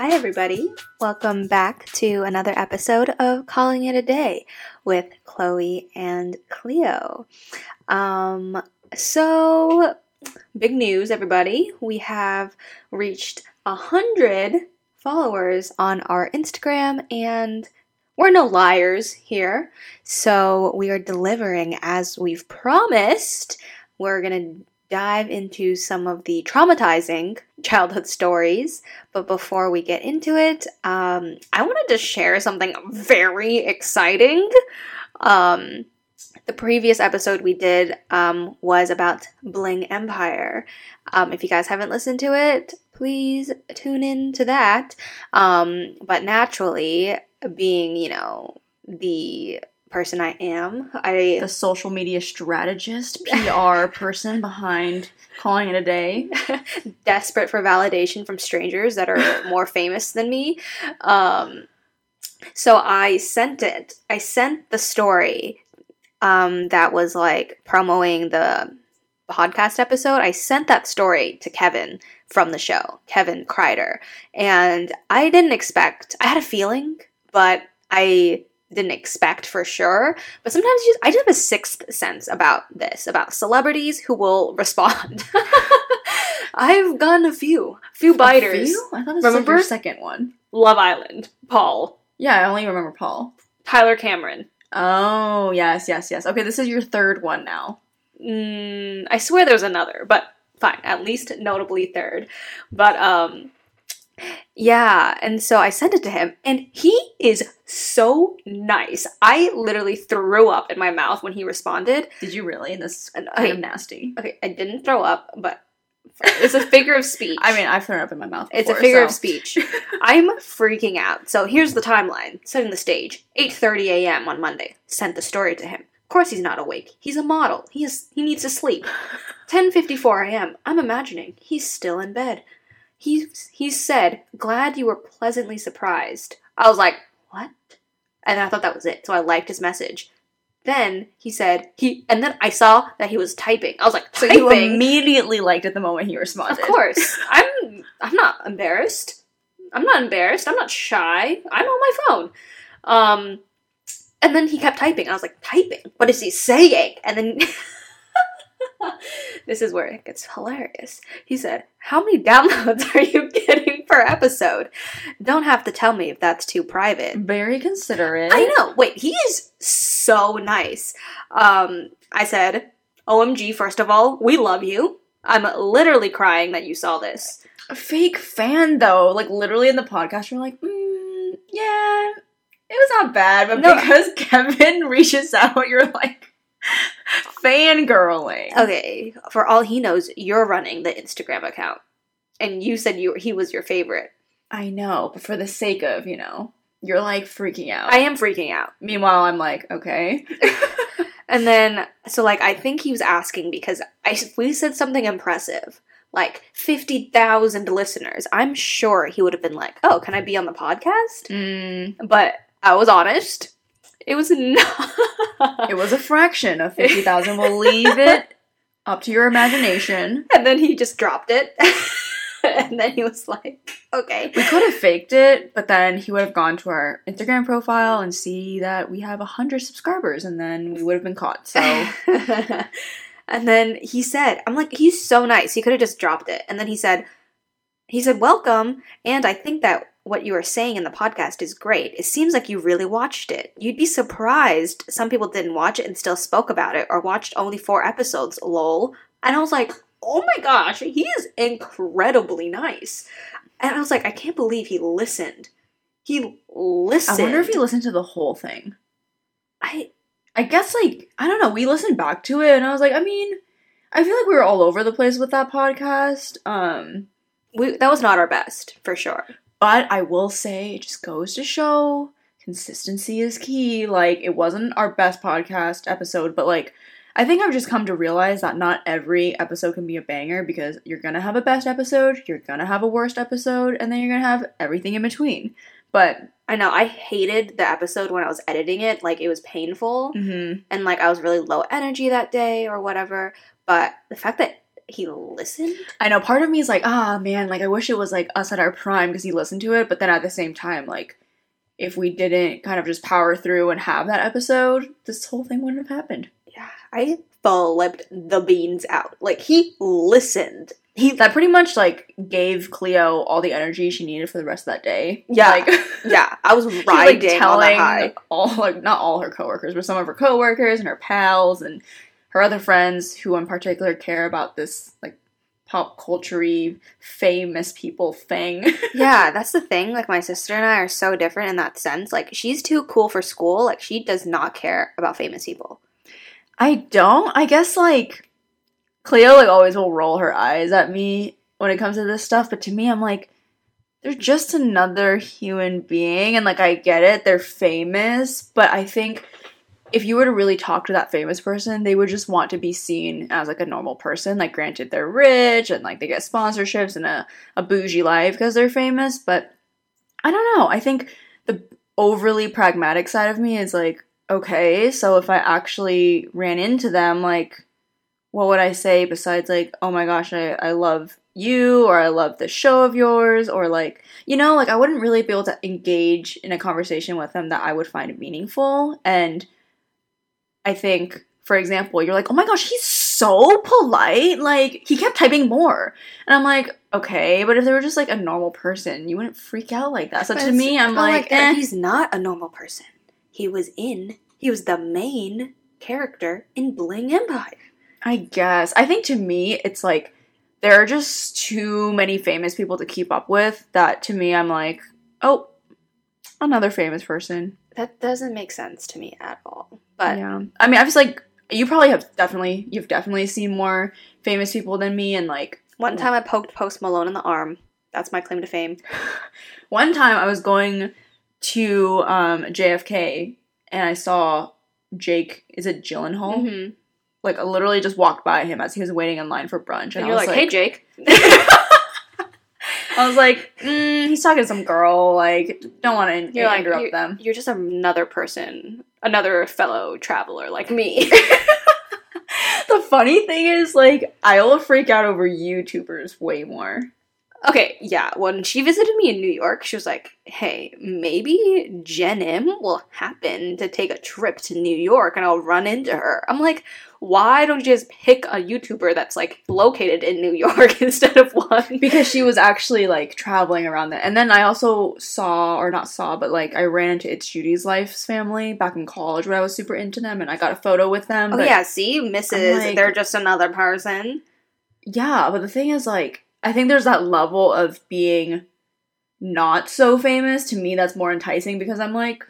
Hi, everybody. Welcome back to another episode of Calling It a Day with Chloe and Cleo. Um, so, big news, everybody. We have reached a hundred followers on our Instagram, and we're no liars here. So, we are delivering as we've promised. We're gonna dive into some of the traumatizing childhood stories. But before we get into it, um, I wanted to share something very exciting. Um, the previous episode we did um, was about Bling Empire. Um, if you guys haven't listened to it, please tune in to that. Um, but naturally, being, you know, the person I am. I the social media strategist, PR person behind calling it a day. desperate for validation from strangers that are more famous than me. Um, so I sent it. I sent the story um, that was like promoting the podcast episode. I sent that story to Kevin from the show, Kevin Kreider, and I didn't expect. I had a feeling, but I didn't expect for sure. But sometimes you just, I just have a sixth sense about this, about celebrities who will respond. I've gotten a few, few biters. A few? I thought this remember? was like your second one. Love Island, Paul. Yeah, I only remember Paul. Tyler Cameron. Oh yes, yes, yes. Okay, this is your third one now. Mm, I swear there's another, but fine. At least notably third. But um, yeah, and so I sent it to him, and he is so nice. I literally threw up in my mouth when he responded. Did you really? This is kind okay, of nasty. Okay, I didn't throw up, but it's a figure of speech. I mean, I've thrown up in my mouth. Before, it's a figure so. of speech. I'm freaking out. So here's the timeline, setting the stage. 8:30 a.m. on Monday. Sent the story to him. Of course, he's not awake. He's a model. He is. He needs to sleep. 10:54 a.m. I'm imagining he's still in bed. He he said, "Glad you were pleasantly surprised." I was like, "What?" And I thought that was it. So I liked his message. Then he said he, and then I saw that he was typing. I was like, typing. So you immediately liked it the moment he responded. Of course, I'm. I'm not embarrassed. I'm not embarrassed. I'm not shy. I'm on my phone. Um, and then he kept typing. I was like, typing. What is he saying? And then. this is where it gets hilarious. He said, How many downloads are you getting per episode? Don't have to tell me if that's too private. Very considerate. I know. Wait, he is so nice. Um, I said, OMG, first of all, we love you. I'm literally crying that you saw this. A fake fan, though. Like, literally in the podcast, you're like, mm, yeah, it was not bad, but no. because Kevin reaches out, you're like, fangirling. Okay, for all he knows, you're running the Instagram account, and you said you he was your favorite. I know, but for the sake of you know, you're like freaking out. I am freaking out. Meanwhile, I'm like, okay. and then, so like, I think he was asking because I we said something impressive, like fifty thousand listeners. I'm sure he would have been like, "Oh, can I be on the podcast?" Mm. But I was honest. It was not. it was a fraction of 50,000. We'll leave it up to your imagination. And then he just dropped it. and then he was like, okay. We could have faked it, but then he would have gone to our Instagram profile and see that we have 100 subscribers, and then we would have been caught. So. and then he said, I'm like, he's so nice. He could have just dropped it. And then he said, he said, welcome. And I think that what you were saying in the podcast is great. It seems like you really watched it. You'd be surprised some people didn't watch it and still spoke about it or watched only four episodes, lol. And I was like, oh my gosh, he is incredibly nice. And I was like, I can't believe he listened. He listened. I wonder if he listened to the whole thing. I I guess like I don't know, we listened back to it and I was like, I mean, I feel like we were all over the place with that podcast. Um we that was not our best, for sure. But I will say, it just goes to show consistency is key. Like, it wasn't our best podcast episode, but like, I think I've just come to realize that not every episode can be a banger because you're gonna have a best episode, you're gonna have a worst episode, and then you're gonna have everything in between. But I know I hated the episode when I was editing it. Like it was painful, mm-hmm. and like I was really low energy that day or whatever. But the fact that he listened. I know part of me is like, ah, man, like I wish it was like us at our prime because he listened to it. But then at the same time, like if we didn't kind of just power through and have that episode, this whole thing wouldn't have happened. Yeah, I flipped the beans out. Like he listened. He That pretty much like gave Cleo all the energy she needed for the rest of that day. Yeah. like, yeah, I was riding like on the telling high. all like not all her coworkers, but some of her coworkers and her pals and her other friends who in particular care about this like pop culture famous people thing. yeah, that's the thing. Like my sister and I are so different in that sense. Like she's too cool for school. Like she does not care about famous people. I don't. I guess like Cleo like always will roll her eyes at me when it comes to this stuff, but to me I'm like they're just another human being and like I get it, they're famous, but I think if you were to really talk to that famous person, they would just want to be seen as like a normal person. Like granted they're rich and like they get sponsorships and a, a bougie life because they're famous, but I don't know. I think the overly pragmatic side of me is like, okay, so if I actually ran into them, like, what would I say besides, like, oh my gosh, I, I love you, or I love the show of yours, or like, you know, like, I wouldn't really be able to engage in a conversation with them that I would find meaningful. And I think, for example, you're like, oh my gosh, he's so polite. Like, he kept typing more. And I'm like, okay, but if they were just like a normal person, you wouldn't freak out like that. So to me, I'm but, like, eh. he's not a normal person. He was in. He was the main character in Bling Empire. I guess. I think to me, it's like there are just too many famous people to keep up with that to me, I'm like, oh, another famous person. That doesn't make sense to me at all. But yeah. I mean, I was like, you probably have definitely, you've definitely seen more famous people than me. And like, one time I poked Post Malone in the arm. That's my claim to fame. one time I was going to um, JFK and I saw Jake, is it Gyllenhaal? Mm-hmm. Like, I literally just walked by him as he was waiting in line for brunch. And I you're was like, hey, Jake. I was like, mm, he's talking to some girl. Like, don't want to You're like, interrupt you're, them. you're just another person, another fellow traveler like me. The funny thing is, like, I will freak out over YouTubers way more. Okay, yeah. When she visited me in New York, she was like, hey, maybe Jen M will happen to take a trip to New York and I'll run into her. I'm like, why don't you just pick a YouTuber that's like located in New York instead of one? Because she was actually like traveling around that. And then I also saw, or not saw, but like I ran into It's Judy's Life's family back in college when I was super into them and I got a photo with them. Oh yeah, see, Mrs. like- they're just another person. Yeah, but the thing is, like, I think there's that level of being not so famous. To me, that's more enticing because I'm like,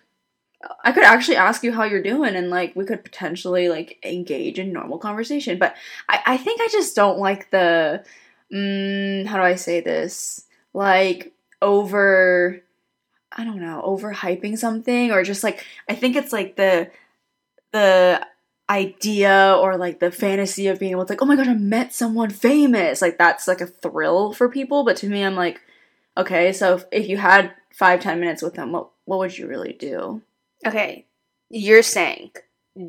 I could actually ask you how you're doing and, like, we could potentially, like, engage in normal conversation. But I, I think I just don't like the, mm, how do I say this? Like, over, I don't know, overhyping something or just, like, I think it's, like, the, the idea or like the fantasy of being able to like oh my gosh i met someone famous. Like that's like a thrill for people. But to me i'm like okay so if, if you had five ten minutes with them what what would you really do? Okay, you're saying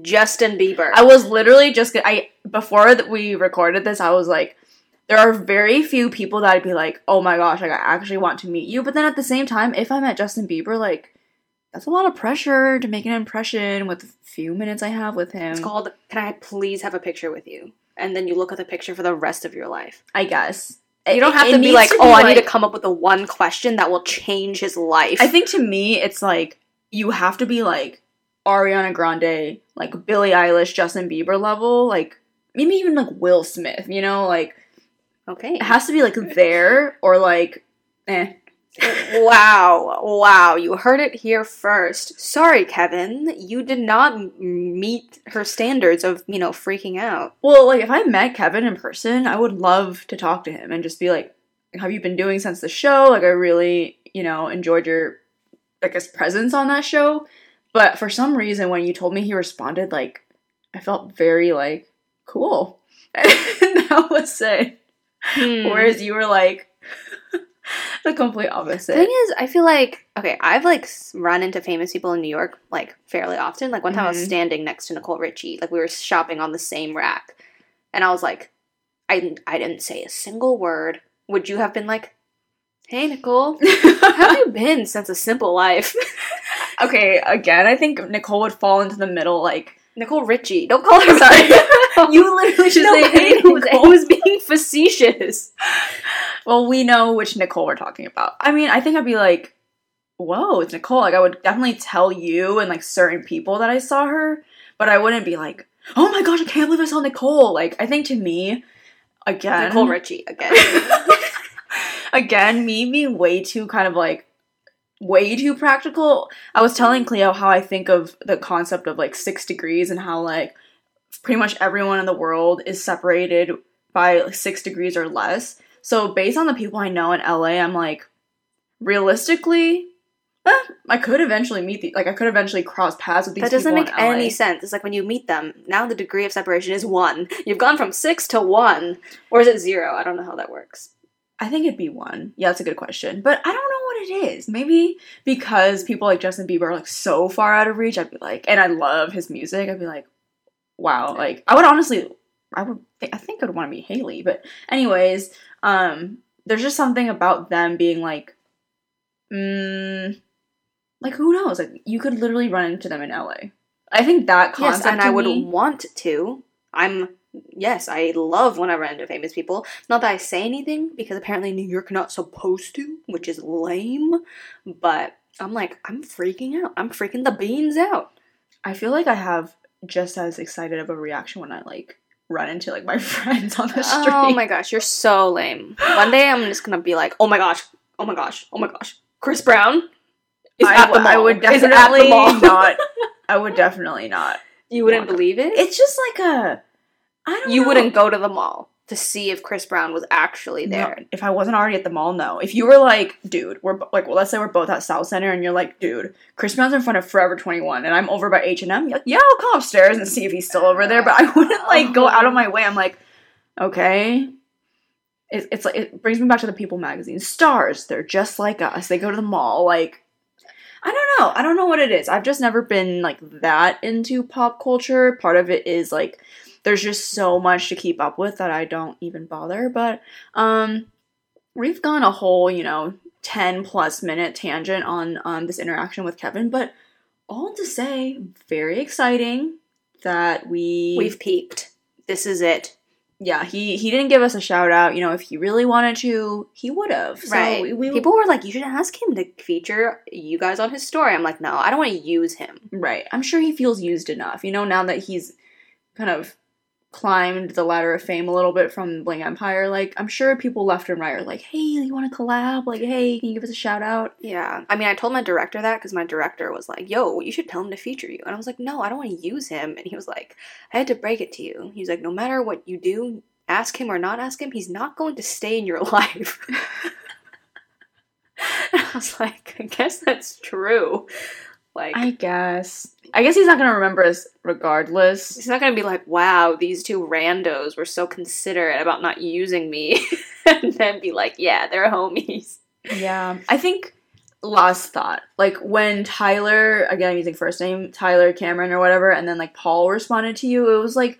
Justin Bieber. i was literally just i before that we recorded this i was like there are very few people that i'd be like oh my gosh like i actually want to meet you. But then at the same time if i met justin bieber like that's a lot of pressure to make an impression with the few minutes i have with him It's called Can I Please Have a Picture with You? And then you look at the picture for the rest of your life. i guess You don't have it to be like, to oh, I need to come up with the one question that will change his life. I think to me, it's like you have to be like Ariana Grande, like Billie Eilish, Justin Bieber level, like maybe even like Will Smith. You know, like okay. it has to be like there or like, eh. Wow, wow, you heard it here first. Sorry, Kevin, you did not meet her standards of, you know, freaking out. Well, like if I met Kevin in person, I would love to talk to him and just be like, "Have you been doing since the show? Like I really, you know, enjoyed your, I guess, presence on that show." But for some reason, when you told me he responded, like I felt very like cool. and that was it. Hmm. Whereas you were like the complete The opposite. thing is, I feel like okay, I've like run into famous people in New York like fairly often. Like one time I was Mhm. standing next to Nicole Richie, like we were shopping on the same rack, and I was like, I I didn't say a single word. Would you have been like, "Hey, Nicole, how have you been since a simple life?" okay, again, I think Nicole would fall into the middle. Like Nicole Richie, don't call her. Sorry. you literally should no, say, "Hey, it was, it Nicole." was being facetious. Well, we know which Nicole we're talking about. I mean, I think I'd be like, "Whoa, it's Nicole!" Like, I would definitely tell you and like certain people that I saw her, but I wouldn't be like, "Oh my gosh, I can't believe I saw Nicole!" Like, I think to me, again, Nicole Richie again. again, me being way too kind of like way too practical. I was telling Cleo how I think of the concept of like six degrees and how like pretty much everyone in the world is separated by like six degrees or less. So based on the people I know in LA, I'm like, realistically, eh, I could eventually meet the like I could eventually cross paths with these. that doesn't make any sense. It's like when you meet them, now the degree of separation is one. You've gone from six to one. Or is it zero? I don't know how that works. I think it'd be one. Yeah, that's a good question. But I don't know what it is. Maybe because people like Justin Bieber are like so far out of reach, I'd be like, and I love his music, I'd be like, wow. Like, I would honestly, I would, think, I think I would want to be Hailey. But, anyways, um, there's just something about them being like, mm, like, who knows? Like, you could literally run into them in LA. I think that concept. Yes, and I would me- want to. I'm yes, I love when I run into famous people. Not that I say anything because apparently New York not supposed to, which is lame. But I'm like, I'm freaking out. I'm freaking the beans out. I feel like I have just as excited of a reaction when I like run into like my friends on the oh street. Oh my gosh, you're so lame. One day I'm just gonna be like, oh my gosh, oh my gosh, oh my gosh, Chris Brown is I, at the w- I mall. would definitely not. I would definitely not. You wouldn't wanna- believe it. It's just like a. I don't. you know. wouldn't go to the mall to see if Chris Brown was actually No, there. if I wasn't already at the mall, no. If you were like, dude, we're like, well, let's say we're both at South Center, and you're like, dude, Chris Brown's in front of Forever 21, and I'm over by H and M. Like, yeah, I'll come upstairs and see if he's still over there. But I wouldn't like go out of my way. I'm like, okay. It, it's like it brings me back to the People magazine. Stars, they're just like us. They go to the mall. Like, I don't know. I don't know what it is. I've just never been like that into pop culture. Part of it is like there's just so much to keep up with that I don't even bother. But um we've gone a whole, you know, 10 plus minute tangent on um this interaction with Kevin, but all to say, very exciting that we We've peaked. This is it. yeah, he he didn't give us a shout out. You know, if he really wanted to, he would have. So right. we, we People were like, you should ask him to feature you guys on his story. I'm like, no, I don't want to use him. Right. I'm sure he feels used enough. You know, now that he's kind of climbed the ladder of fame a little bit from Bling Empire, like I'm sure people left and right are like, "Hey, you want to collab? Like, hey, can you give us a shout out?" Yeah. I mean, I told my director that because my director was like, yo, you should tell him to feature you. And I was like, no, I don't want to use him. And he was like, I had to break it to you. He was like, no matter what you do, ask him or not ask him, he's not going to stay in your life. And I was like, I guess that's true. Like, I guess. I guess he's not gonna remember us regardless. He's not gonna be like, wow, these two randos were so considerate about not using me. and then be like, yeah, they're homies. Yeah. I think last thought, like when Tyler, again I'm using first name, Tyler Cameron or whatever, and then like Paul responded to you, it was like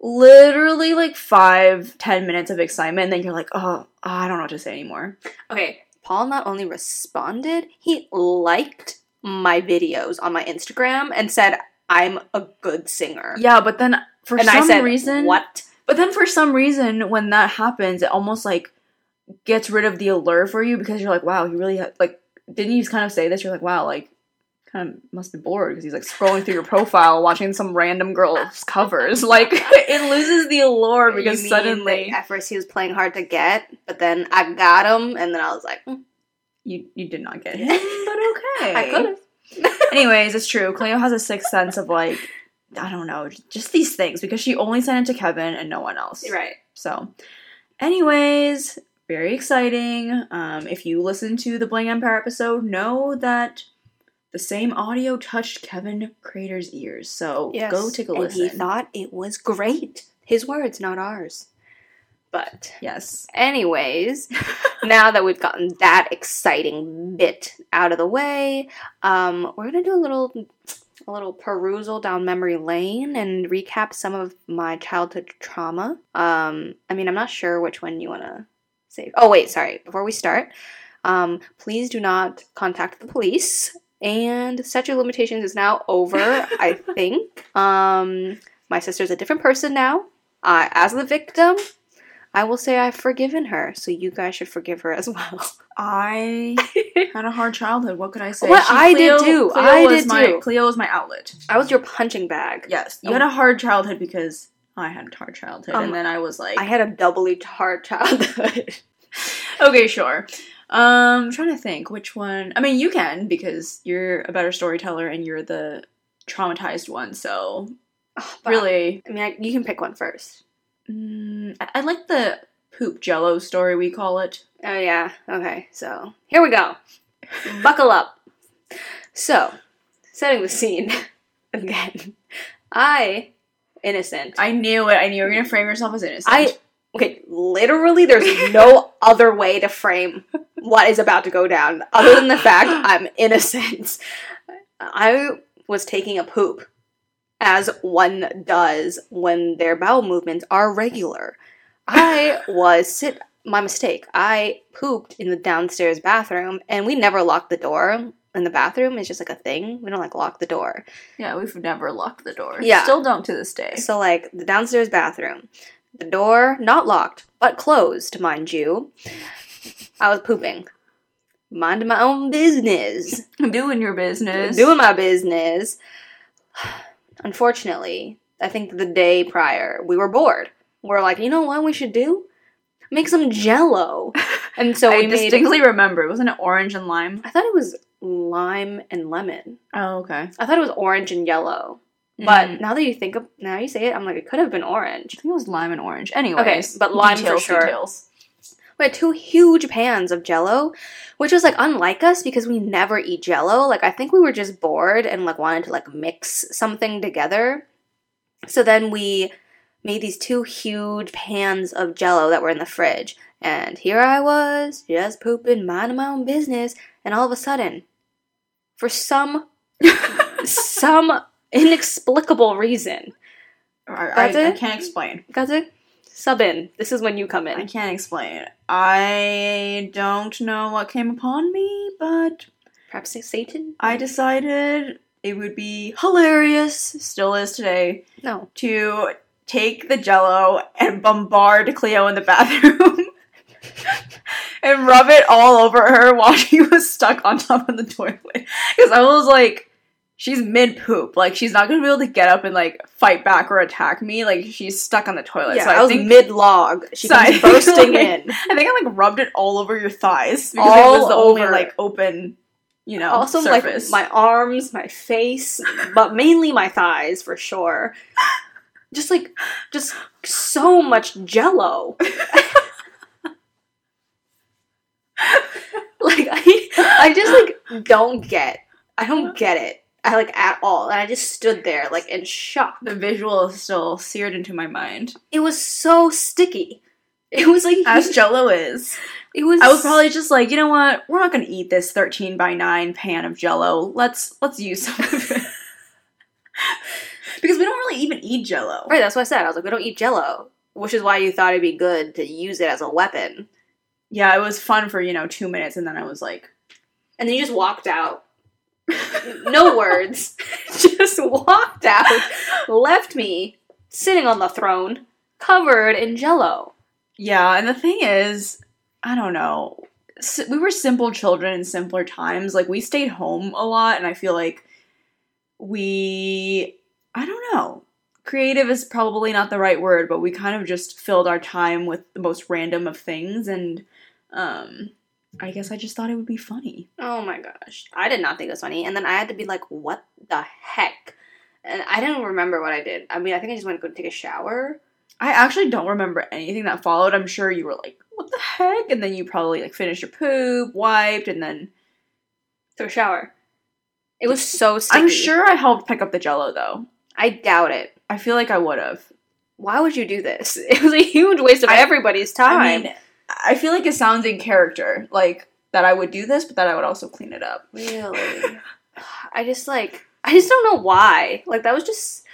literally like five, ten minutes of excitement, and then you're like, oh, I don't know what to say anymore. Okay, Paul not only responded, he liked my videos on my Instagram and said, I'm a good singer. Yeah, but then for and some I said, reason, what? But then for some reason, when that happens, it almost like gets rid of the allure for you because you're like, wow, he really ha- like. Didn't you just kind of say this? You're like, wow, like kind of must be bored because he's like scrolling through your profile, watching some random girl's covers. Like it loses the allure because suddenly at first he was playing hard to get, but then I got him, and then I was like, mm, you you did not get him, but okay. I could have. Anyways, it's true. Cleo has a sixth sense of like I don't know, just these things because she only sent it to Kevin and no one else. Right. So, anyways, very exciting. Um, if you listen to the Bling Empire episode, know that the same audio touched Kevin Kreider's ears. So Yes. go take a and listen. he thought it was great. His words, not ours. But yes. anyways, now that we've gotten that exciting bit out of the way, um, we're gonna do a little a little perusal down memory lane and recap some of my childhood trauma. Um, I mean, I'm not sure which one you want to save. Oh, wait, sorry. Before we start, um, please do not contact the police. And statute of limitations is now over, I think. Um, my sister's a different person now. Uh, as the victim, I will say I've forgiven her, so you guys should forgive her as well. I had a hard childhood. What could I say? What I did too. Cleo I did my, too. Cleo was my outlet. I was your punching bag. Yes, you Oh. had a hard childhood because I had a hard childhood, Um, and then I was like, I had a doubly hard childhood. okay, sure. Um, I'm trying to think which one. I mean, you can because you're a better storyteller and you're the traumatized one. So But, really, I mean, I, you can pick one first. Mm, I, I like the poop Jello story. We call it. Oh yeah. Okay. So here we go. Buckle up. So, setting the scene again. I innocent. I knew it. I knew you were gonna frame yourself as innocent. I okay. Literally, there's no other way to frame what is about to go down other than the fact I'm innocent. I was taking a poop, as one does when their bowel movements are regular. I was sit. My mistake. I pooped in the downstairs bathroom, and we never locked the door. In the bathroom, it's just like a thing. We don't like lock the door. yeah, we've never locked the door. Yeah. still don't to this day. So, like, the downstairs bathroom, the door not locked, but closed, mind you. I was pooping. Minding my own business. Doing your business. Doing my business. Unfortunately, I think the day prior, we were bored. We're like, you know what we should do? Make some jello. And so I we made. distinctly remember. Wasn't it orange and lime? I thought it was lime and lemon. Oh, okay. I thought it was orange and yellow. But Mm. now that you think of, now you say it, I'm like, it could have been orange. I think it was lime and orange. Anyways, Okay, but lime for details, sure. Details. We had two huge pans of jello, which was like unlike us because we never eat jello. Like I think we were just bored and like wanted to like mix something together. So then we made these two huge pans of jello that were in the fridge. And here I was, just pooping, minding my own business, and all of a sudden, for some some inexplicable reason, I, I, I can't explain. That's it? Sub in. This is when you come in. I can't explain. I don't know what came upon me, but Perhaps it's Satan? I decided it would be hilarious, still is today, No. to take the jello and bombard Cleo in the bathroom and rub it all over her while she was stuck on top of the toilet. Because I was like, she's mid poop. Like, she's not gonna be able to get up and like fight back or attack me. Like, she's stuck on the toilet. Yeah, so I, I, was mid log. She's So bursting like- in. I think I like rubbed it all over your thighs because All it was the only over. like open, you know, also, surface. like my arms, my face, but mainly my thighs for sure. Just like, just so much jello. like I, I just like don't get. I don't get it. I like at all, and I just stood there like in shock. the visual is still seared into my mind, It was so sticky. It was like as Jello is. it was. I was probably just like, you know what? We're not gonna eat this thirteen by nine pan of Jello. Let's let's use some of it because we don't really even eat Jello. right. That's what I said. I was like, we don't eat jello, which is why you thought it'd be good to use it as a weapon. Yeah, it was fun for you know two minutes, and then I was like, And then you just walked out. No words. just walked out. Left me sitting on the throne, covered in jello. Yeah, and the thing is, I don't know. We were simple children in simpler times. Like we stayed home a lot, and I feel like we, I don't know. Creative is probably not the right word, but we kind of just filled our time with the most random of things, and um, I guess I just thought it would be funny. Oh my gosh. I did not think it was funny. And then I had to be like, what the heck? And I didn't remember what I did. I mean, I think I just went to go take a shower. I actually don't remember anything that followed. I'm sure you were like, "What the heck?" and then you probably like finished your poop, wiped, and then Took a shower. It was so sticky. I'm sure I helped pick up the Jello though. I doubt it. I feel like I would have. Why would you do this? It was a huge waste of I- everybody's time. I mean, I feel like it sounds in character, like that I would do this, but that I would also clean it up. really? I just like I just don't know why. Like that was just.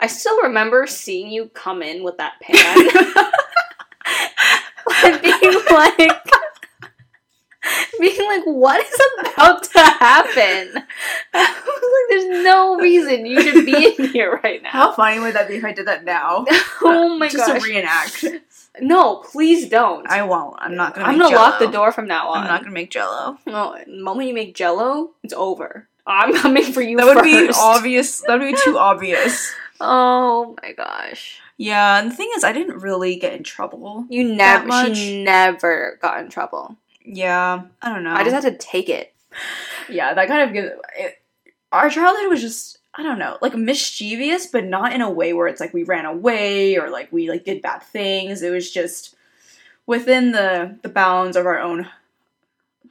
I still remember seeing you come in with that pan. and being like, being like, what is about to happen? I was like, there's no reason you should be in here right now. How funny would that be if I did that now? oh my Just gosh. to reenact. No, please don't. I won't. I'm not gonna. I'm gonna lock the door from now on. I'm not gonna make Jello. No, the moment you make Jello, it's over. I'm coming for you. That would be obvious. That would be too obvious. Oh my gosh! Yeah, and the thing is, I didn't really get in trouble. You never. She never got in trouble. Yeah, I don't know. I just had to take it. yeah, that kind of gives. It, our childhood was just I don't know, like mischievous, but not in a way where it's like we ran away or like we like did bad things. It was just within the the bounds of our own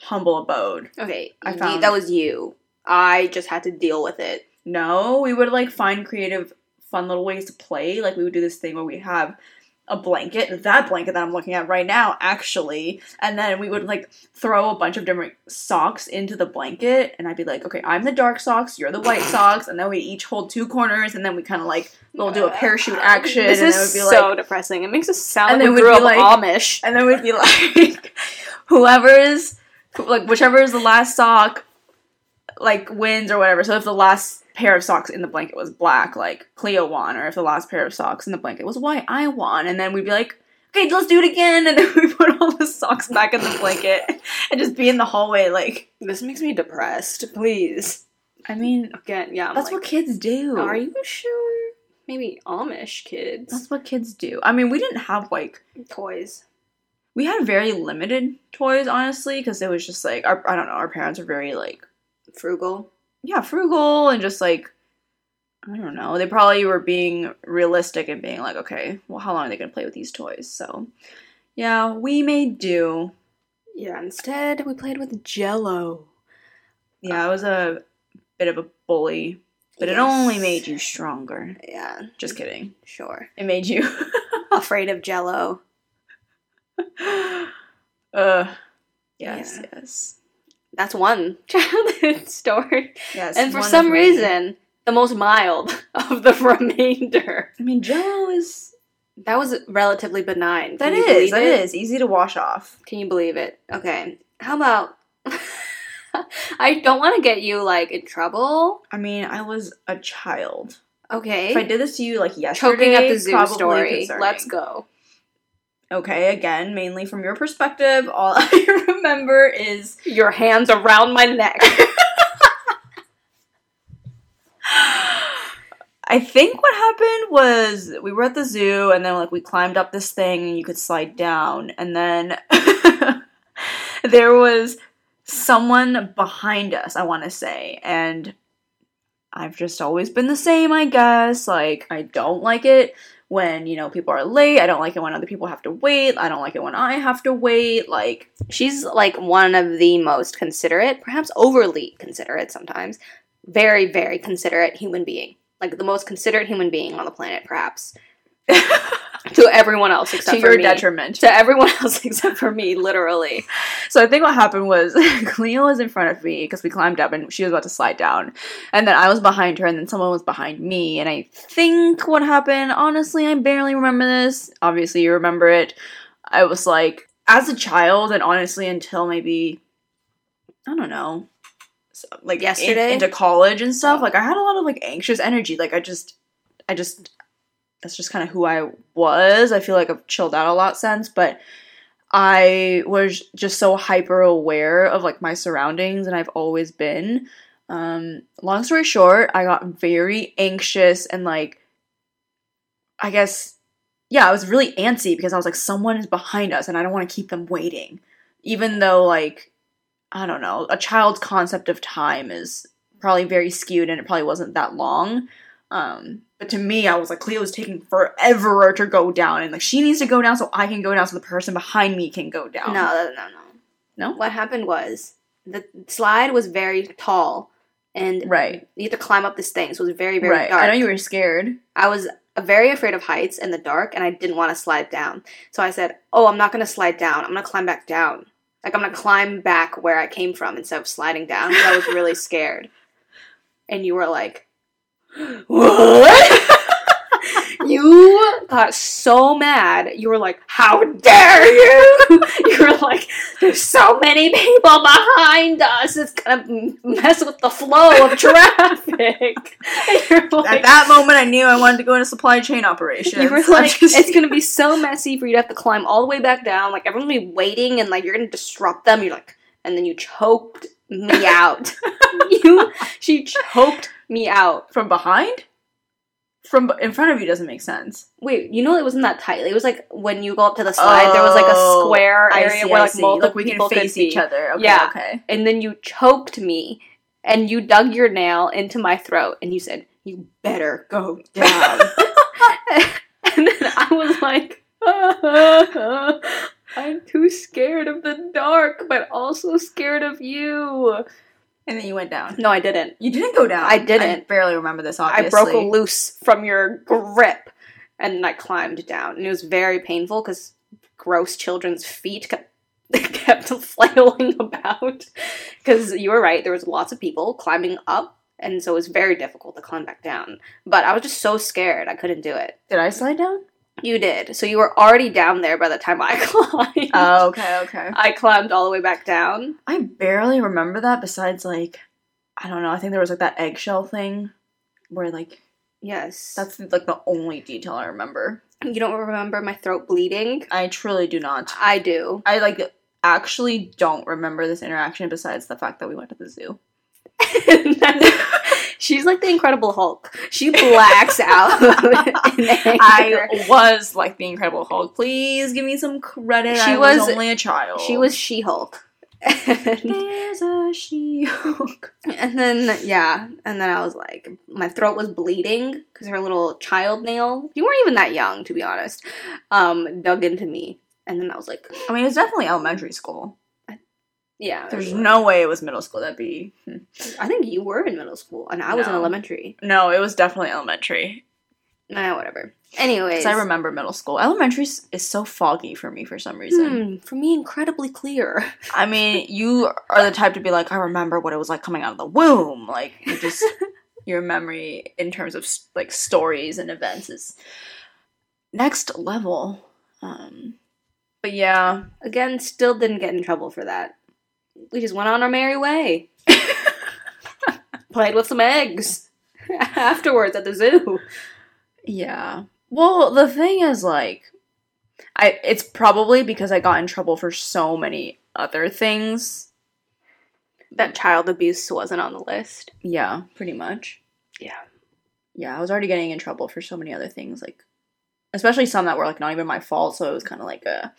humble abode. Okay, I found- that was you. I just had to deal with it. No, we would like find creative, fun little ways to play. Like we would do this thing where we have a blanket, that blanket that I'm looking at right now, actually, and then we would like throw a bunch of different socks into the blanket, and I'd be like, okay, I'm the dark socks, you're the white socks, and then we each hold two corners, and then we kind of like we'll do a parachute action, This and is be so depressing. It makes us sound And like we grew be up like- Amish. and then we'd be like, whoever's like whichever is the last sock, like wins or whatever. So if the last pair of socks in the blanket was black, like Cleo won, or if the last pair of socks in the blanket was white, I won. And then we'd be like, okay, let's do it again. And then we put all the socks back in the blanket and just be in the hallway. Like, This makes me depressed. Please. I mean, Again, yeah. I'm that's like, what kids do. Are you sure? Maybe Amish kids. That's what kids do. I mean, we didn't have like toys. we had very limited toys, honestly, because it was just like our I don't know, our parents were very like Frugal. Yeah, frugal and just like I don't know. They probably were being realistic and being like, okay, well, how long are they gonna play with these toys? So, yeah, we made do. Yeah, instead we played with Jello. Yeah, I was a bit of a bully, but it only made you stronger. Yeah, Just kidding. sure. It made you. Afraid of Jello. uh, yes, Yeah. yes, That's one childhood story. yes. and for some reason, the most mild of the remainder. I mean, Jello is That was relatively benign. that is that it? is easy to wash off. Can you believe it? Okay. How about I don't want to get you like in trouble. I mean, I was a child. Okay. If I did this to you like yesterday, Choking at the zoo story. concerning. Let's go. Okay, again, mainly from your perspective, all I remember is Your hands around my neck. I think what happened was we were at the zoo and then like we climbed up this thing and you could slide down and then there was someone behind us, I want to say, and I've just always been the same, I guess. Like I don't like it when, you know, people are late. I don't like it when other people have to wait. I don't like it when I have to wait. Like She's like one of the most considerate, perhaps overly considerate sometimes, very, very considerate human being. Like the most considerate human being on the planet, perhaps. to everyone else except to for your me. detriment. To everyone else except for me, literally. So I think what happened was Cleo was in front of me because we climbed up and she was about to slide down. And then I was behind her and then someone was behind me. And I think what happened, honestly, I barely remember this. Obviously, you remember it. I was like, as a child, and honestly, until maybe, I don't know, like in- Yesterday? into college and stuff, oh. like I had a lot of like anxious energy. Like I just, I just, that's just kind of who I was. I feel like I've chilled out a lot since, but I was just so hyper aware of like my surroundings and I've always been. Um long story short, I got very anxious and like I guess yeah, I was really antsy because I was like someone is behind us and I don't want to keep them waiting. Even though like I don't know, a child's concept of time is probably very skewed and it probably wasn't that long. Um, but to me, I was like, Cleo's taking forever to go down, and like she needs to go down so I can go down, so the person behind me can go down. No, no, no, no. No? What happened was the slide was very tall, and right, you had to climb up this thing, so it was very, very right. dark. I know you were scared. I was very afraid of heights and the dark, and I didn't want to slide down. So I said, "Oh, I'm not going to slide down. I'm going to climb back down. Like I'm going to climb back where I came from instead of sliding down." I was really scared. and you were like, "What?" you got so mad. You were like, "How dare you!" you were like, "There's so many people behind us. It's gonna mess with the flow of traffic." Like, At that moment, I knew I wanted to go into supply chain operations. you were like, just- it's gonna be so messy for you to have to climb all the way back down. Like everyone's gonna be waiting, and like you're gonna disrupt them. You're like, and then you choked me out. you, she choked me out. from behind. From in front of you doesn't make sense. Wait, you know it wasn't that tight. It was like when you go up to the slide, there was like a Oh, square I area see, where I like see. multiple Like, we can people face could each be. other. Okay, Yeah. okay. And then you choked me, and you dug your nail into my throat, and you said, "You better go down." and then I was like, I'm too scared of the dark, but also scared of you. And then you went down. No, I didn't. You didn't go down. I didn't. I barely remember this. Obviously, I broke loose from your grip and then I climbed down. And it was very painful because gross children's feet kept, kept flailing about. Because you were right, there was lots of people climbing up. And so it was very difficult to climb back down. But I was just so scared, I couldn't do it. Did I slide down? You did. So you were already down there by the time I climbed. Oh, okay, okay. I climbed all the way back down. I barely remember that. Besides, like, I don't know. I think there was like that eggshell thing, where like Yes. that's like the only detail I remember. you don't remember my throat bleeding? I truly do not. I do. I like actually don't remember this interaction. Besides the fact that we went to the zoo. She's like the Incredible Hulk. She blacks out. I was like the Incredible Hulk. Please give me some credit. She I was, was- only a child. she was She Hulk. There's a She-Hulk. and then yeah, and then I was like, my throat was bleeding because her little child nail. You weren't even that young, to be honest. Um, dug into me, and then I was like, I mean, it's definitely elementary school. Yeah. There's no way it was middle school. That'd be hmm. I think you were in middle school, and I was in elementary. no. It was definitely elementary. Nah, whatever. Anyways, Because I remember middle school. Elementary is so foggy for me for some reason. Hmm, for me, incredibly clear. I mean, you are the type to be like, I remember what it was like coming out of the womb. Like, you just your memory in terms of like stories and events is next level. Um, but yeah, Again, still didn't get in trouble for that. We just went on our merry way. Played with some eggs afterwards at the zoo. yeah. Well, the thing is, like, I it's probably because I got in trouble for so many other things. That child abuse wasn't on the list. Yeah, pretty much. Yeah. yeah, I was already getting in trouble for so many other things, like especially some that were like not even my fault. So it was kind of like a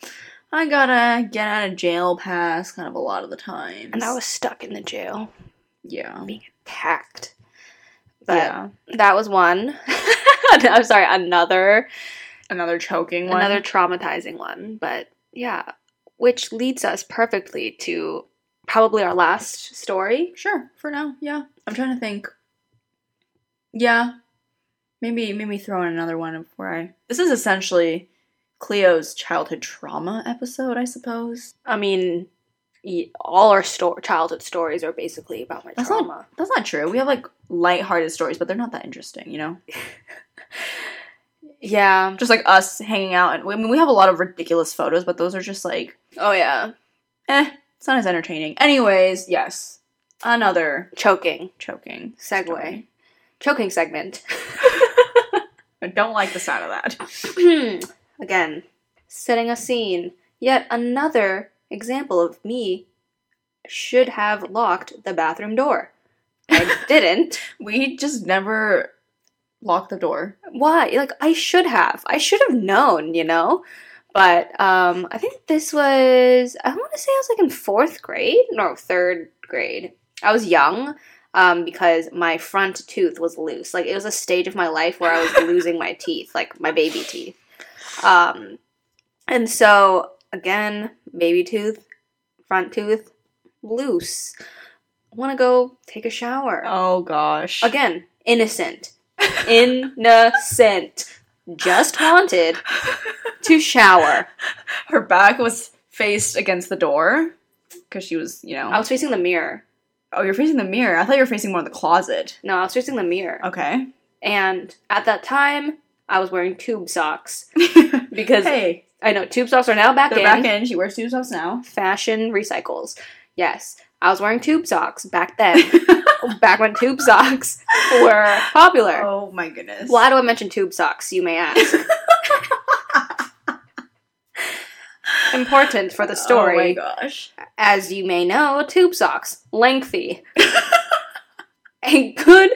I gotta get out of jail pass, kind of a lot of the time. And I was stuck in the jail, yeah, being attacked. But yeah, that was one. I'm sorry, another another choking one. another traumatizing one. But yeah, which leads us perfectly to probably our last story. sure for now. Yeah, I'm trying to think. Yeah, maybe maybe throw in another one where I. This is essentially Cleo's childhood trauma episode, I suppose. I mean, all our sto- childhood stories are basically about my That's trauma. That's not true. We have like light-hearted stories, but they're not that interesting, you know. Yeah. just like us hanging out and I mean we have a lot of ridiculous photos, but those are just like Oh yeah. eh, it's not as entertaining. Anyways, yes. Another Choking. choking Segue. story. Choking segment. I don't like the sound of that. Again, setting a scene. Yet another example of me should have locked the bathroom door. I didn't. We just never locked the door. Why? Like I should have. I should have known, you know? But um I think this was I want to say I was like in 4th grade, no, 3rd grade. I was young um because my front tooth was loose. Like it was a stage of my life where I was losing my teeth, like my baby teeth. Um and so again, baby tooth, front tooth loose. Want to go take a shower. Oh gosh. Again, innocent. Innocent. Just wanted to shower. Her back was faced against the door because she was, you know. I was facing the mirror. Oh, you're facing the mirror. I thought you were facing more the closet. No, I was facing the mirror. Okay. And at that time, I was wearing tube socks because hey, I know tube socks are now back they're in. back in. She wears tube socks now. Fashion recycles. Yes, I was wearing tube socks back then. back when tube socks were popular. oh my goodness. Why do I mention tube socks, you may ask? Important for the oh story. Oh my gosh. As you may know, tube socks, lengthy. a good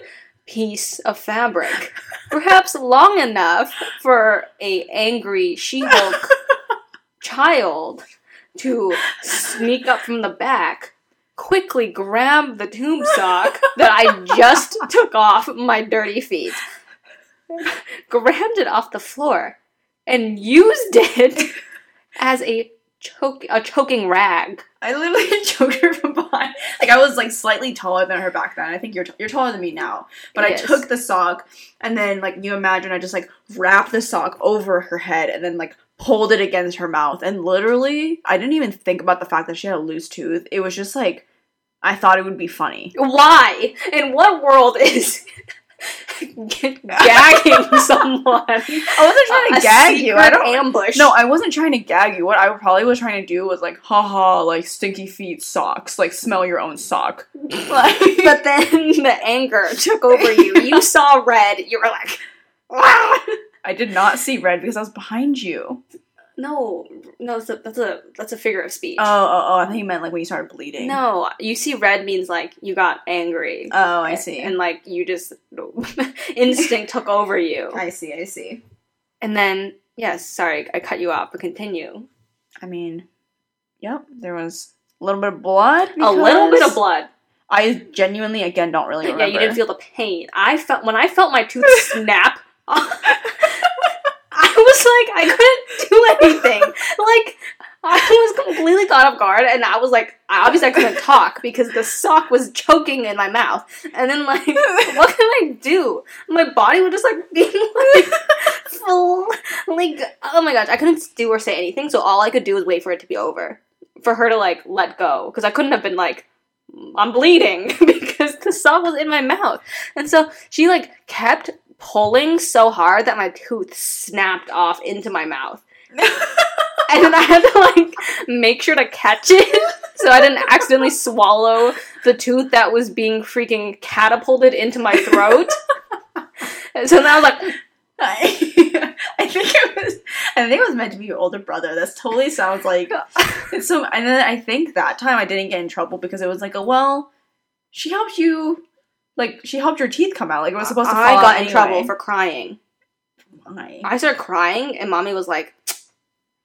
piece of fabric. Perhaps long enough for a angry She-Hulk child to sneak up from the back, quickly grab the tube sock that I just took off my dirty feet, grabbed it off the floor, and used it as a choke a choking rag. I literally choked her from behind. Like I was like slightly taller than her back then. I think you're t- you're taller than me now. But Yes. I took the sock and then like you imagine I just like wrapped the sock over her head and then like pulled it against her mouth and literally I didn't even think about the fact that she had a loose tooth. It was just like I thought it would be funny. Why? In what world is gagging someone? I wasn't trying to a gag you. I don't ambush. No, I wasn't trying to gag you. What I probably was trying to do was like, haha, like stinky feet socks. Like smell your own sock. But then the anger took over you. You saw red. You were like, "Ah!" I did not see red because I was behind you. No, no, that's a, that's a that's a figure of speech. Oh, oh, oh! I think you meant like when you started bleeding. No, you see red means like you got angry. Oh, I see. And like you just instinct took over you. I see. I see. And then yes, sorry, I cut you off, but continue. I mean, yep. There was a little bit of blood. A little bit of blood. I genuinely again don't really remember. Yeah, you didn't feel the pain. I felt when I felt my tooth snap. I was like, I couldn't do anything. Like, I was completely caught off guard, and I was like, obviously I couldn't talk because the sock was choking in my mouth. And then like, what can I do? My body would just like be like, full, like, oh my gosh, I couldn't do or say anything. So all I could do was wait for it to be over, for her to like let go, because I couldn't have been like, I'm bleeding because the sock was in my mouth. And so she like kept pulling so hard that my tooth snapped off into my mouth. And then I had to like make sure to catch it so I didn't accidentally swallow the tooth that was being freaking catapulted into my throat. And so then I was like, I, I think it was. I think it was meant to be your older brother. This totally sounds like so. And then I think that time I didn't get in trouble because it was like, a well, she helped you. Like she helped your teeth come out. Like it was supposed to. Fall I got in anyway. trouble for crying. Why? I started crying, and mommy was like,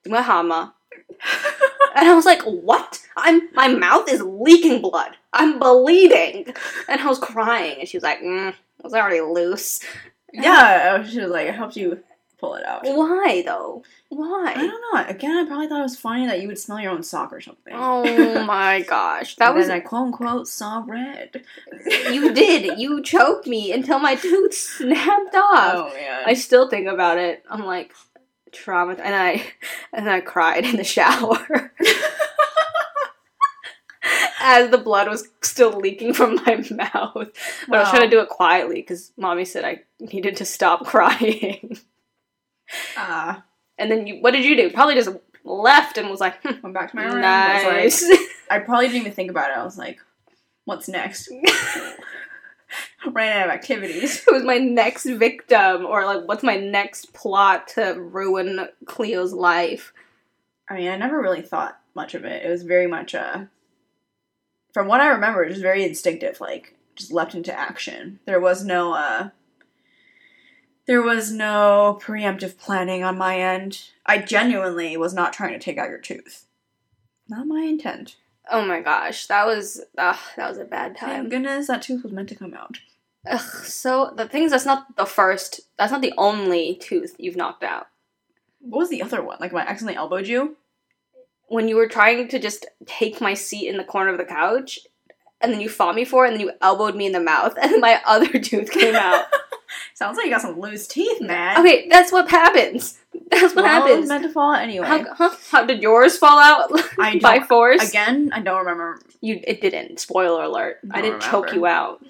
"Mahama," and I was like, "What? I'm my mouth is leaking blood. I'm bleeding," and I was crying, and she was like, mm, "It was already loose." yeah, she was like, I helped you pull it out. Why though? Why? I don't know. Again, I probably thought it was funny that you would smell your own sock or something. Oh my gosh, that was then I quote unquote saw red. you did. You choked me until my tooth snapped off. Oh man. I still think about it. I'm like trauma, and I and I cried in the shower as the blood was still leaking from my mouth. But I was trying to do it quietly because mommy said I needed to stop crying. Ah, and then you, what did you do? Probably just left and was like, hmm, went back to my room. nice. like- I probably didn't even think about it. I was like, what's next? Ran out of activities. Who's my next victim, or like, what's my next plot to ruin Cleo's life? I mean, I never really thought much of it. It was very much uh from what I remember, it was very instinctive, like just leapt into action. There was no uh there was no preemptive planning on my end. I genuinely was not trying to take out your tooth. Not my intent. Oh my gosh, that was ugh, that was a bad time. Thank goodness that tooth was meant to come out. Ugh, so the thing is, that's not the first. That's not the only tooth you've knocked out. What was the other one? Like when I accidentally elbowed you? When you were trying to just take my seat in the corner of the couch, and then you fought me for it, and then you elbowed me in the mouth, and my other tooth came out. Sounds like you got some loose teeth, man. okay, that's what happens. That's what Well, it happens. meant to fall out anyway. How, huh? How did yours fall out I by force? Again, I don't remember. You it didn't. Spoiler alert. I Don't didn't choke you out.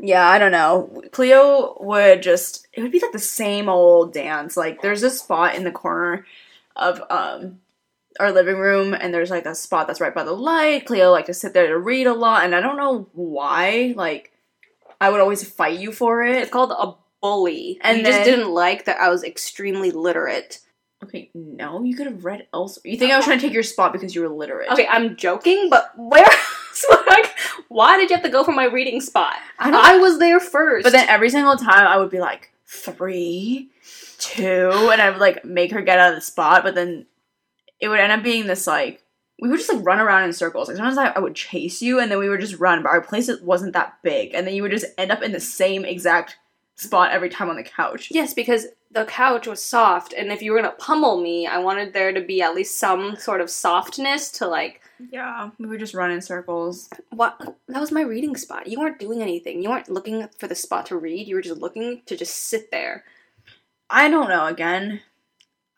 Yeah, I don't know. Cleo would just it would be like the same old dance. Like there's this spot in the corner of um our living room and there's like a spot that's right by the light. Cleo like to sit there to read a lot and I don't know why. Like I would always fight you for it. It's called a bully. And you just didn't like that I was extremely literate. Okay, no, you could have read elsewhere. You think I was trying to take your spot because you were literate? Okay, I'm joking, but where like why did you have to go for my reading spot? I I was there first. But then every single time I would be like, three, two, and I would like make her get out of the spot, but then it would end up being this like we would just like run around in circles. Like sometimes I, I would chase you and then we would just run, but our place it wasn't that big, and then you would just end up in the same exact spot every time on the couch. Yes, because the couch was soft, and if you were gonna pummel me, I wanted there to be at least some sort of softness to like Yeah. We would just run in circles. what that was my reading spot. You weren't doing anything. You weren't looking for the spot to read. You were just looking to just sit there. I don't know, again.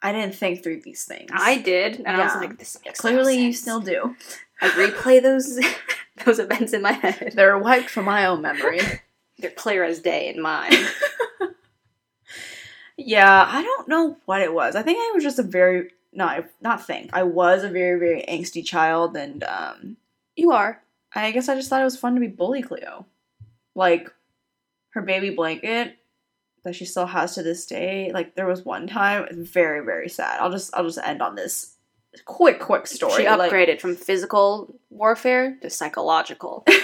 I didn't think through these things. I did, and I was Yeah. like, "This makes no clearly you still do. I replay those those events in my head. They're wiped from my own memory. They're clear as day in mine. Yeah, I don't know what it was. I think I was just a very not not think. I was a very very angsty child, and um, you are. I guess I just thought it was fun to be bully Cleo, like her baby blanket that she still has to this day. Like there was one time, very very sad. I'll just I'll just end on this quick quick story. She Like, upgraded from physical warfare to psychological.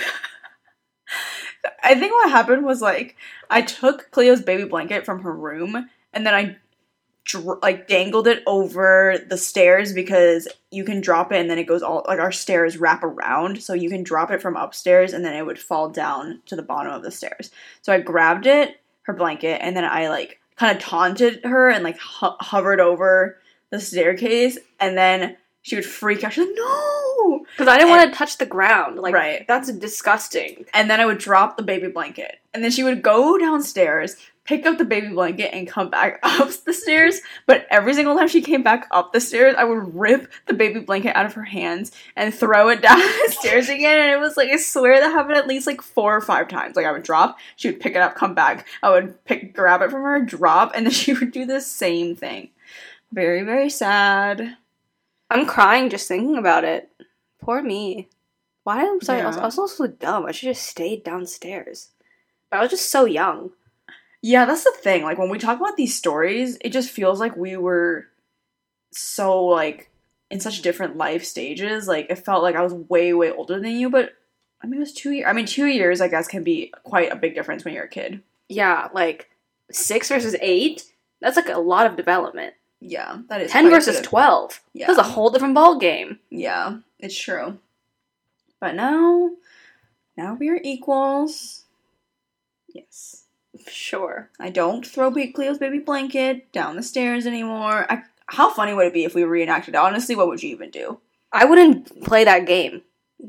I think what happened was like I took Cleo's baby blanket from her room and then I dr- like dangled it over the stairs because you can drop it and then it goes all like our stairs wrap around so you can drop it from upstairs and then it would fall down to the bottom of the stairs. So I grabbed it, her blanket, and then I like kind of taunted her and like ho- hovered over the staircase and then she would freak out. She's like, "No!" Because I didn't want to touch the ground. Like, Right. that's disgusting. and then I would drop the baby blanket. And then she would go downstairs, pick up the baby blanket, and come back up the stairs. But every single time she came back up the stairs, I would rip the baby blanket out of her hands and throw it down the stairs again. And it was like, I swear that happened at least like four or five times. Like I would drop, she would pick it up, come back. I would pick, grab it from her, drop, and then she would do the same thing. Very, very sad. I'm crying just thinking about it. Poor me. Why? I'm sorry. I, was, I was also so dumb. I should have stayed downstairs. But I was just so young. Yeah, that's the thing. Like when we talk about these stories, it just feels like we were so like in such different life stages. Like it felt like I was way way older than you, but I mean it was 2 years. I mean 2 years I guess can be quite a big difference when you're a kid. Yeah, like six versus eight. That's like a lot of development. Yeah, that is Ten versus twelve. Yeah. That's a whole different ball game. Yeah, it's true. But now now we are equals. Yes. Sure. I don't throw Cleo's baby blanket down the stairs anymore. I, how funny would it be if we reenacted? Honestly, what would you even do? I wouldn't play that game.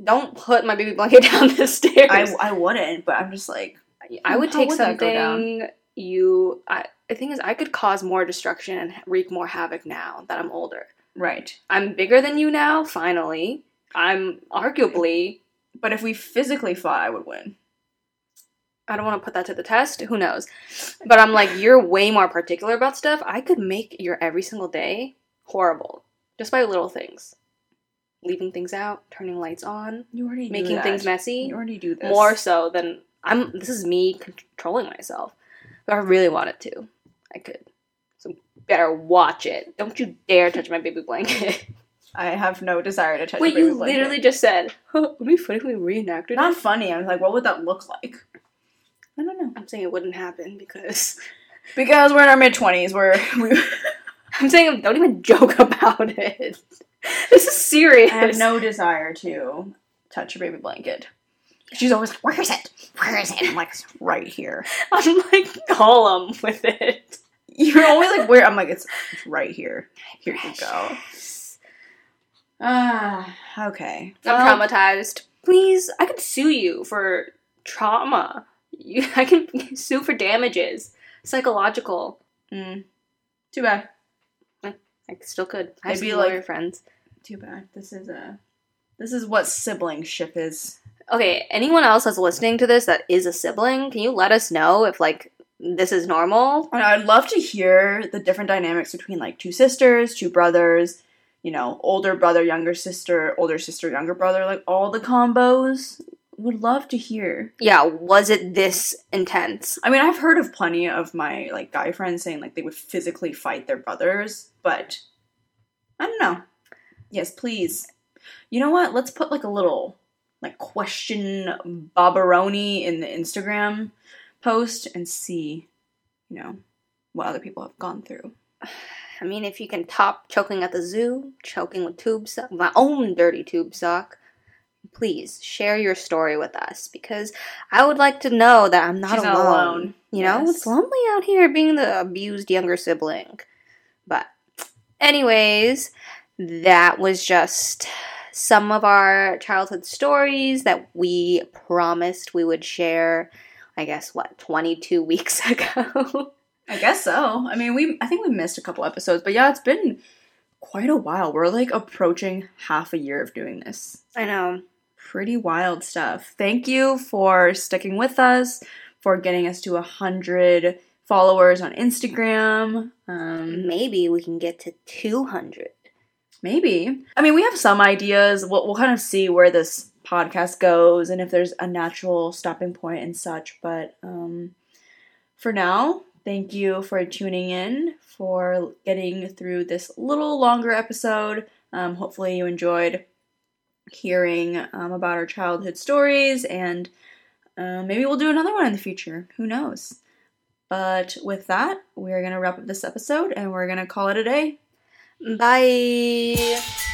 Don't put my baby blanket down the stairs. I, I wouldn't, but I'm just like, I would take would that go something you. I, the thing is, I could cause more destruction and wreak more havoc now that I'm older. right. I'm bigger than you now. Finally, I'm arguably. But if we physically fought, I would win. I don't want to put that to the test. Who knows? But I'm like, you're way more particular about stuff. I could make your every single day horrible just by little things, leaving things out, turning lights on, You already do making things messy. You already do this. more so than I'm. This is me controlling myself. But I really wanted to, I could. So better watch it. Don't you dare touch my baby blanket. I have no desire to touch. Wait, baby you blanket. literally just said, huh, "Would it be funny if we reenacted Not it?" funny. I was like, what would that look like? I don't know. I'm saying it wouldn't happen because Because we're in our mid twenties, where we I'm saying don't even joke about it. This is serious. I have no desire to touch a baby blanket. She's always like, "Where is it? Where is it?" I'm like, "It's right here." I'm like call Gollum with it. You're always like, "Where?" I'm like, "It's, it's right here. Here you go." Ah, okay. I'm Well, traumatized. Please, I could sue you for trauma. You, I can sue for damages, psychological. mm, too bad. I still could. I have Maybe, some like- friends. Too bad. This is a. This is what sibling ship is. Okay, anyone else that's listening to this that is a sibling, can you let us know if like this is normal? And I'd love to hear the different dynamics between like two sisters, two brothers, you know, older brother, younger sister, older sister, younger brother, like all the combos. Would love to hear. Yeah, was it this intense? I mean, I've heard of plenty of my like guy friends saying like they would physically fight their brothers, but I don't know. Yes, please. You know what? Let's put like a little like question Bobaroni in the Instagram post and see, you know, what other people have gone through. I mean, if you can top choking at the zoo, choking with tube sock, my own dirty tube sock, please share your story with us because I would like to know that I'm not alone. not alone. You know, Yes. it's lonely out here being the abused younger sibling. But, anyways, that was just some of our childhood stories that we promised we would share. I guess what 22 weeks ago. I guess so. I mean, we I think we missed a couple episodes, but yeah, it's been quite a while. We're like approaching half a year of doing this. I know. pretty wild stuff. Thank you for sticking with us, for getting us to a hundred followers on Instagram. Um, Maybe we can get to 200. maybe. I mean, we have some ideas. We'll, we'll kind of see where this podcast goes and if there's a natural stopping point and such. But um, for now, thank you for tuning in, for getting through this little longer episode. Um, hopefully, you enjoyed hearing um, about our childhood stories, and uh, maybe we'll do another one in the future. Who knows? But with that, we're going to wrap up this episode and we're going to call it a day. Bye.